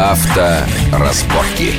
Авторазборки.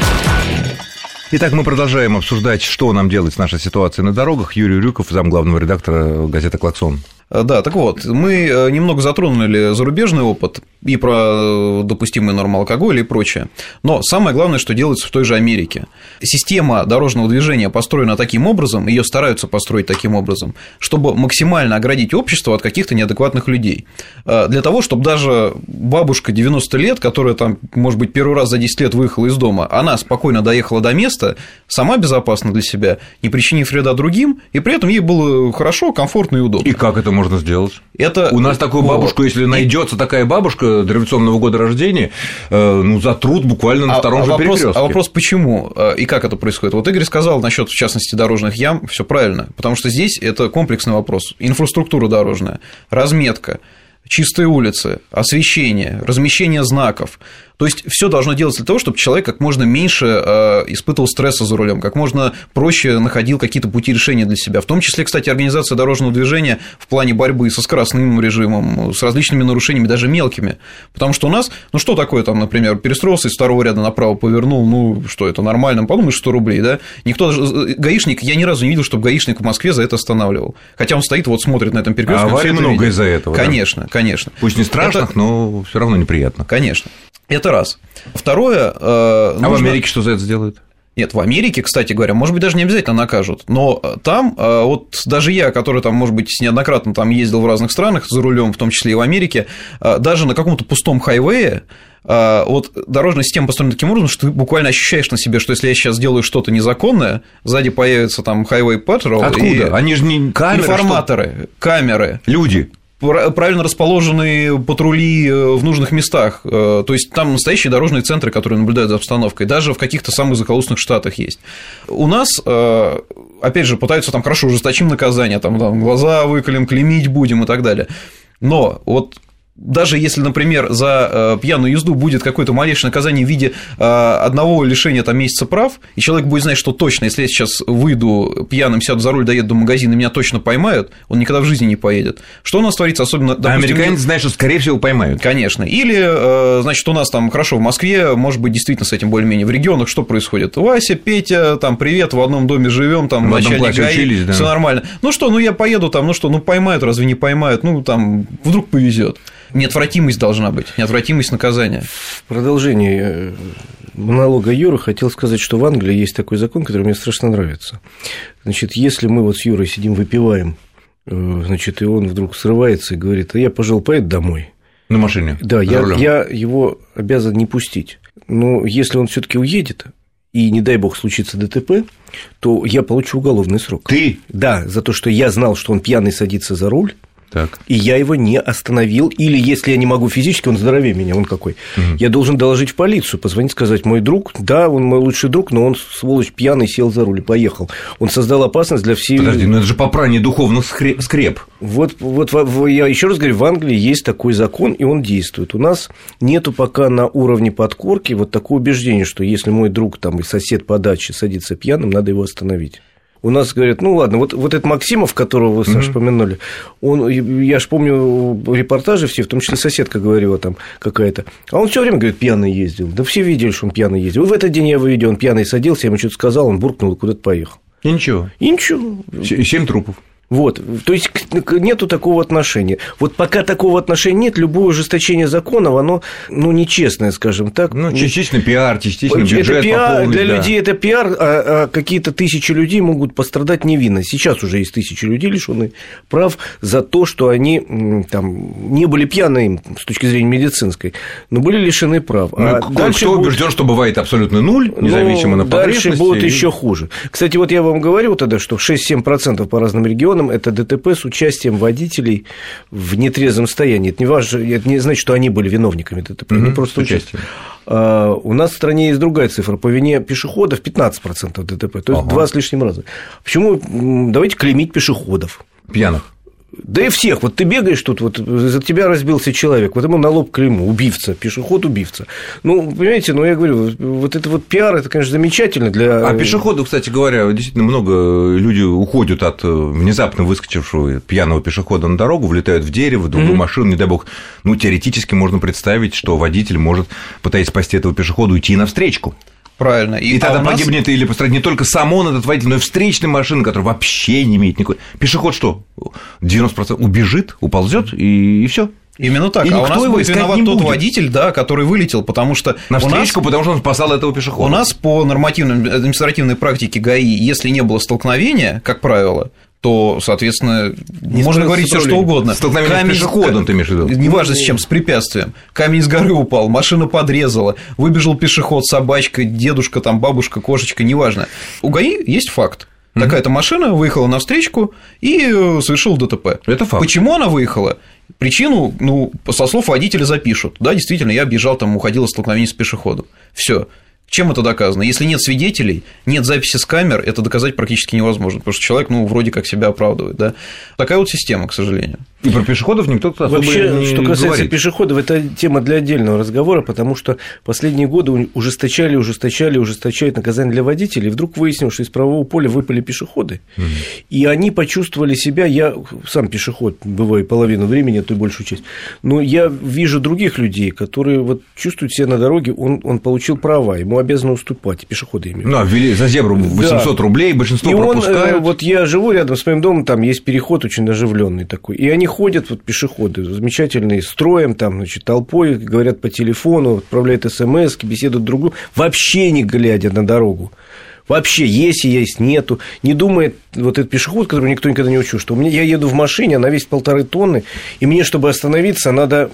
Итак, мы продолжаем обсуждать, что нам делать с нашей ситуацией на дорогах. Юрий Рюков, замглавного редактора газеты «Клаксон». Э, да, так вот, мы э, немного затронули зарубежный опыт и про э, допустимый норму алкоголя и прочее. Но самое главное, что делается в той же Америке. Система дорожного движения построена таким образом, ее стараются построить таким образом, чтобы максимально оградить общество от каких-то неадекватных людей. Для того, чтобы даже бабушка 90 лет, которая там, может быть, первый раз за 10 лет выехала из дома, она спокойно доехала до места, сама безопасна для себя, не причинив вреда другим, и при этом ей было хорошо, комфортно и удобно. И как это сделать? Это... У нас такую бабушку, если найдется такая бабушка революционного года рождения, э, ну, затрут буквально на а, втором а же вопрос, перекрестке. А вопрос, почему э, и как это происходит? Вот Игорь сказал насчет, в частности, дорожных ям, все правильно, потому что здесь это комплексный вопрос. Инфраструктура дорожная, разметка, чистые улицы, освещение, размещение знаков, то есть все должно делаться для того, чтобы человек как можно меньше э, испытывал стресса за рулем, как можно проще находил какие-то пути решения для себя. В том числе, кстати, организация дорожного движения в плане борьбы со скоростным режимом, с различными нарушениями, даже мелкими. Потому что у нас, ну что такое там, например, перестроился из второго ряда направо повернул, ну что это нормально, подумаешь, 100 рублей, да? Никто, э, гаишник, я ни разу не видел, чтобы гаишник в Москве за это останавливал. Хотя он стоит, вот смотрит на этом перекрестке. А аварий много из-за этого. Конечно, да? Конечно. Пусть не страшных, это... но все равно неприятно. Конечно. Это раз. Второе. Э, нужно... А в Америке что за это сделают? Нет, в Америке, кстати говоря, может быть, даже не обязательно накажут, но э, там, э, вот даже я, который там, может быть, неоднократно там ездил в разных странах за рулем, в том числе и в Америке, э, даже на каком-то пустом хайвее, вот дорожная система построена таким образом, что ты буквально ощущаешь на себе, что если я сейчас сделаю что-то незаконное, сзади появится там highway patrol. Откуда? И Они же не камеры. Информаторы, что? камеры. Люди правильно расположенные патрули э, в нужных местах. Э, то есть там настоящие дорожные центры, которые наблюдают за обстановкой. Даже в каких-то самых захолустных штатах есть. У нас, э, опять же, пытаются там хорошо ужесточим наказание, там, там глаза выколем, клеймить будем и так далее. Но вот даже если, например, за э, пьяную езду будет какое-то малейшее наказание в виде э, одного лишения там, месяца прав, и человек будет знать, что точно, если я сейчас выйду пьяным, сяду за руль, доеду до магазина, и меня точно поймают, он никогда в жизни не поедет. Что у нас творится, особенно... Допустим, а американец знает, что, скорее всего, поймают. Конечно. Или, э, значит, у нас там, хорошо, в Москве, может быть, действительно с этим более-менее. В регионах что происходит? Вася, Петя, там, привет, в одном доме живем, там, в начальник ГАИ, учились, да. все нормально. Ну что, ну я поеду там, ну что, ну поймают, разве не поймают? Ну, там, вдруг повезет неотвратимость должна быть, неотвратимость наказания. В продолжении э, монолога Юры хотел сказать, что в Англии есть такой закон, который мне страшно нравится. Значит, если мы вот с Юрой сидим, выпиваем, э, значит, и он вдруг срывается и говорит, а я, пожалуй, поеду домой. На машине? Да, я, я его обязан не пустить. Но если он все таки уедет, и, не дай бог, случится ДТП, то я получу уголовный срок. Ты? Да, за то, что я знал, что он пьяный садится за руль, так. И я его не остановил. Или если я не могу физически, он здоровее меня, он какой. Угу. Я должен доложить в полицию, позвонить, сказать, мой друг, да, он мой лучший друг, но он, сволочь, пьяный, сел за руль и поехал. Он создал опасность для всей... Подожди, но это же попрание духовных скреп. Вот, вот я еще раз говорю, в Англии есть такой закон, и он действует. У нас нету пока на уровне подкорки вот такого убеждения, что если мой друг там и сосед по даче садится пьяным, надо его остановить. У нас говорят, ну ладно, вот, вот этот Максимов, которого вы, Саша, mm-hmm. помянули, он, я же помню репортажи все, в том числе соседка говорила там какая-то, а он все время, говорит, пьяный ездил. Да все видели, что он пьяный ездил. В этот день я его видел, он пьяный садился, я ему что-то сказал, он буркнул и куда-то поехал. И ничего. И ничего. Семь трупов. Вот, то есть нету такого отношения. Вот пока такого отношения нет, любое ужесточение законов, оно, ну, нечестное, скажем так. Ну, частично пиар, частично бюджет это пиар, пополнить, Для да. людей это пиар, а, а какие-то тысячи людей могут пострадать невинно. Сейчас уже есть тысячи людей, лишены прав за то, что они там, не были пьяны с точки зрения медицинской, но были лишены прав. Ну, а дальше кто будет... убежден, что бывает абсолютно нуль, ну, независимо ну, на Дальше будет и... еще хуже. Кстати, вот я вам говорил тогда, что 6-7% по разным регионам регионам это ДТП с участием водителей в нетрезвом состоянии. Это не, важно, это не значит, что они были виновниками ДТП, угу, они просто участием. А, у нас в стране есть другая цифра. По вине пешеходов 15% ДТП, то есть ага. два с лишним раза. Почему? Давайте клеймить пешеходов. Пьяных. Да и всех. Вот ты бегаешь тут, вот за тебя разбился человек, вот ему на лоб клейму, убивца, пешеход убивца. Ну, понимаете, ну я говорю, вот это вот пиар, это, конечно, замечательно для... А пешеходу, кстати говоря, действительно много людей уходят от внезапно выскочившего пьяного пешехода на дорогу, влетают в дерево, в другую mm-hmm. машину, не дай бог. Ну, теоретически можно представить, что водитель может, пытаясь спасти этого пешехода, уйти навстречку. Правильно. И, и тогда а нас... погибнет или пострадает не только сам он, этот водитель, но и встречная машина, которая вообще не имеет никакой... Пешеход что? 90% убежит, уползет, и, и все. Именно так. И а у нас будет виноват тот будет. водитель, да, который вылетел, потому что... На встречку, нас... потому что он спасал этого пешехода. У нас по нормативной административной практике ГАИ, если не было столкновения, как правило, то, соответственно, не можно говорить все что угодно. Столкновение Камень... с пешеходом, ты имеешь в виду? Неважно с чем, с препятствием. Камень с горы упал, машина подрезала, выбежал пешеход, собачка, дедушка, там, бабушка, кошечка, неважно. У ГАИ есть факт. Такая-то машина выехала на встречку и э, совершила ДТП. Это факт. Почему она выехала? Причину, ну, со слов водителя запишут. Да, действительно, я бежал, там, уходил от столкновения с пешеходом. Все. Чем это доказано? Если нет свидетелей, нет записи с камер, это доказать практически невозможно, потому что человек, ну, вроде как себя оправдывает, да. Такая вот система, к сожалению. И про пешеходов никто особо Вообще, не что касается говорит. пешеходов, это тема для отдельного разговора, потому что последние годы ужесточали, ужесточали, ужесточают наказания для водителей, и вдруг выяснилось, что из правового поля выпали пешеходы, угу. и они почувствовали себя, я сам пешеход, бываю половину времени, а то и большую часть, но я вижу других людей, которые вот чувствуют себя на дороге, он, он получил права, ему обязаны уступать, пешеходы имеют. Ну, а ввели за зебру 800 да. рублей, большинство и пропускают. Он, вот я живу рядом с моим домом, там есть переход очень оживленный такой, и они ходят, вот пешеходы, замечательные, строем, там, значит, толпой, говорят по телефону, отправляют смс, беседуют друг другу, вообще не глядя на дорогу. Вообще есть и есть, нету. Не думает вот этот пешеход, который никто никогда не учил, что у меня, я еду в машине, она весит полторы тонны, и мне, чтобы остановиться, надо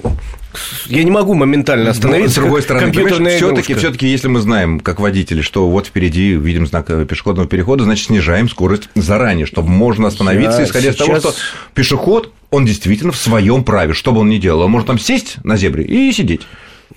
я не могу моментально остановиться. Но, с другой стороны, все-таки, все-таки, если мы знаем, как водители, что вот впереди видим знак пешеходного перехода, значит, снижаем скорость заранее, чтобы можно остановиться, я исходя сейчас... из того, что пешеход, он действительно в своем праве, что бы он ни делал, он может там сесть на зебре и сидеть.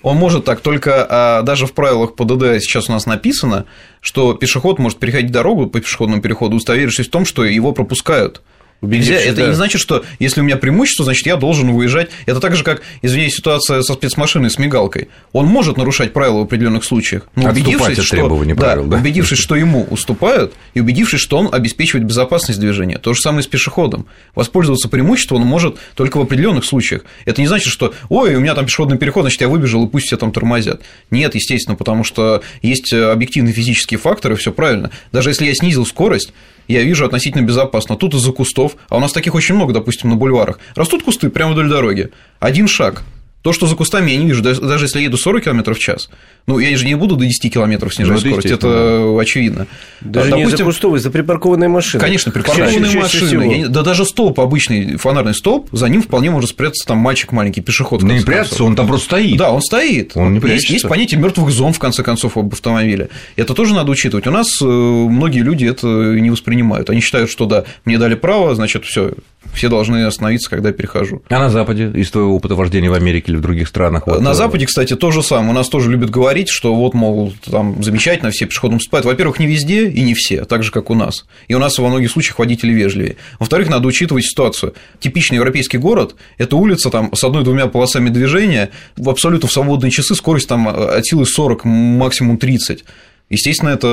Он может так, только а, даже в правилах ПДД сейчас у нас написано, что пешеход может переходить дорогу по пешеходному переходу, удостоверившись в том, что его пропускают. Нельзя, это да. не значит, что если у меня преимущество, значит, я должен выезжать. Это так же, как, извиняюсь, ситуация со спецмашиной с мигалкой. Он может нарушать правила в определенных случаях, но убедившись, что, правил, да, да? убедившись, что ему уступают, и убедившись, что он обеспечивает безопасность движения. То же самое с пешеходом. Воспользоваться преимуществом он может только в определенных случаях. Это не значит, что ой, у меня там пешеходный переход, значит, я выбежал, и пусть все там тормозят. Нет, естественно, потому что есть объективные физические факторы, все правильно. Даже если я снизил скорость, я вижу относительно безопасно. Тут из-за кустов, а у нас таких очень много, допустим, на бульварах, растут кусты прямо вдоль дороги. Один шаг, то, что за кустами я не вижу, даже если я еду 40 км в час, ну, я же не буду до 10 км снижать ну, скорость, это очевидно. Даже допустим, не за кустовые, за припаркованные машины. Конечно, припаркованные машины. Я, да даже столб, обычный фонарный столб, за ним вполне может спрятаться там мальчик маленький, пешеход. Не прятаться, он там просто стоит. Да, он стоит. Он не есть, есть понятие мертвых зон, в конце концов, об автомобиле. Это тоже надо учитывать. У нас э, многие люди это не воспринимают. Они считают, что да, мне дали право, значит, все, все должны остановиться, когда я перехожу. А на Западе, из твоего опыта вождения в Америке или в других странах? Вот... На э, Западе, кстати, то же самое. У нас тоже любят говорить, что вот, мол, там замечательно, все пешеходом поступают. Во-первых, не везде и не все, так же, как у нас. И у нас во многих случаях водители вежливее. Во-вторых, надо учитывать ситуацию. Типичный европейский город – это улица там, с одной-двумя полосами движения, в абсолютно в свободные часы скорость там от силы 40, максимум 30. Естественно, это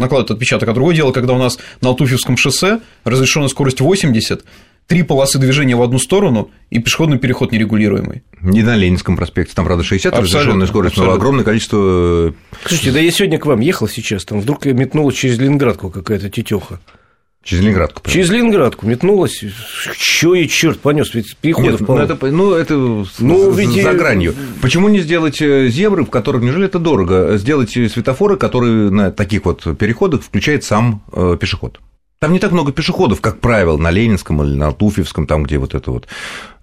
накладывает отпечаток. А другое дело, когда у нас на Алтуфьевском шоссе разрешенная скорость 80, три полосы движения в одну сторону и пешеходный переход нерегулируемый. Не на Ленинском проспекте, там, правда, 60 абсолютно, разрешенная скорость, абсолютно. но огромное количество. Слушайте, да я сегодня к вам ехал сейчас, там вдруг метнулась через Ленинградку какая-то тетеха. Через Ленинградку. Прямо. Через Ленинградку метнулась. Чё и черт понес, ведь переходов Нет, ну это, ну, это ну, ведь... за гранью. Почему не сделать э, зебры, в которых, неужели это дорого, сделать светофоры, которые на таких вот переходах включает сам э, пешеход? Там не так много пешеходов, как правило, на Ленинском или на Туфьевском, там, где вот это вот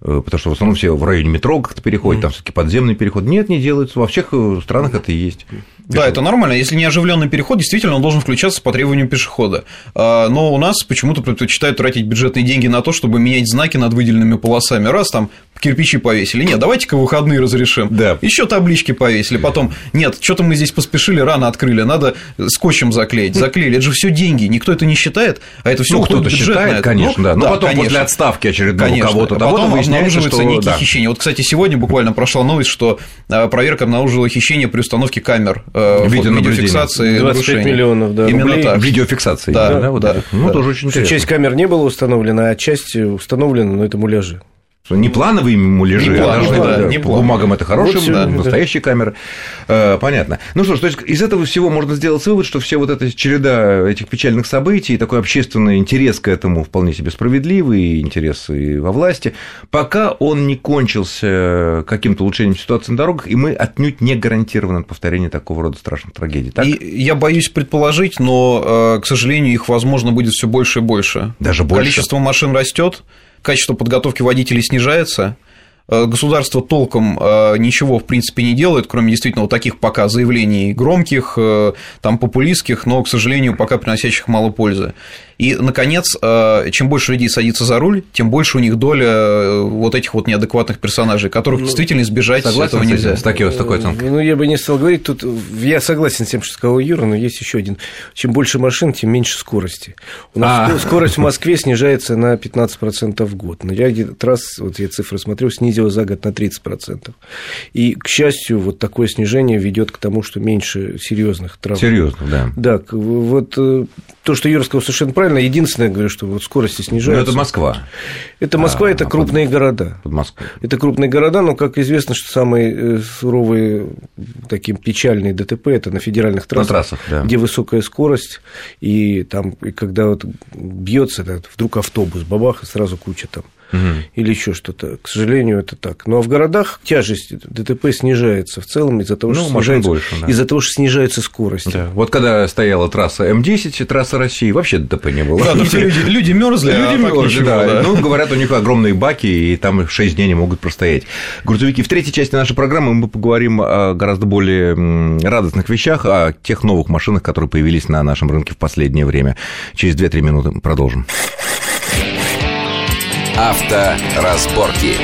потому что в основном все в районе метро как-то переходят, там все-таки подземный переход. Нет, не делается. Во всех э, странах это и есть. Да, это нормально. Если не оживленный переход, действительно, он должен включаться по требованию пешехода. А, но у нас почему-то предпочитают тратить бюджетные деньги на то, чтобы менять знаки над выделенными полосами. Раз там кирпичи повесили. Нет, давайте-ка выходные разрешим. Да. Еще таблички повесили. Потом, нет, что-то мы здесь поспешили, рано открыли, надо скотчем заклеить. Заклеили. Это же все деньги. Никто это не считает, а это все ну, кто-то считает, конечно, ну, да. Но да, потом конечно. после отставки очередного кого-то, потом обнаруживаются что... некие да. хищения. Вот, кстати, сегодня буквально прошла новость, что а, проверка обнаружила хищение при установке камер э, видеофиксации 25 нарушений. миллионов да, Именно рублей. так. Видеофиксации. Да, да, вот да, Ну, да. тоже очень интересно. Часть камер не была установлена, а часть установлена, но это муляжи. Не плановые муляжи, не а должны да, не по бумагам это хорошие, вот да, настоящие да. камеры. Э, понятно. Ну что ж, то есть из этого всего можно сделать вывод, что все вот эта череда этих печальных событий, такой общественный интерес к этому вполне себе справедливый, интерес и во власти, пока он не кончился каким-то улучшением ситуации на дорогах, и мы отнюдь не гарантированы от повторения такого рода страшных трагедий. Так? И я боюсь предположить, но, э, к сожалению, их, возможно, будет все больше и больше. Даже больше. Количество машин растет качество подготовки водителей снижается, Э, государство толком э, ничего, в принципе, не делает, кроме действительно вот таких пока заявлений громких, э, там популистских, но, к сожалению, пока приносящих мало пользы. И, наконец, чем больше людей садится за руль, тем больше у них доля вот этих вот неадекватных персонажей, которых ну, действительно избежать этого нельзя. С, такой, с такой оценкой. Ну, я бы не стал говорить, тут я согласен с тем, что сказал Юра, но есть еще один. Чем больше машин, тем меньше скорости. У нас а. скорость в Москве снижается на 15% в год. На ряде трасс, вот я цифры смотрю, снизилась за год на 30%. И, к счастью, вот такое снижение ведет к тому, что меньше серьезных травм. Серьезно, да. Да, вот э, то, что Юра сказал совершенно правильно. Единственное, говорю, что вот скорости снижаются. Но это Москва. Это Москва, а, это крупные под... города. Под Москвой. Это крупные города, но, как известно, что самые э, суровые, такие печальные ДТП – это на федеральных трассах, на трассах да. где высокая скорость, и там, и когда вот бьется вдруг автобус, бабах, и сразу куча там угу. или еще что-то. К сожалению, это так. Но в городах тяжесть ДТП снижается в целом из-за того, ну, что снижается, больше, да. из-за того, что снижается скорость. Да. Вот когда стояла трасса М10, трасса России, вообще ДТП не было. Да, люди, люди мерзли, а люди мерзли, да. да. Ну, говорят, у них огромные баки, и там 6 дней не могут простоять. Грузовики. В третьей части нашей программы мы поговорим о гораздо более радостных вещах, о тех новых машинах, которые появились на нашем рынке в последнее время. Через 2-3 минуты продолжим. Авторазборки.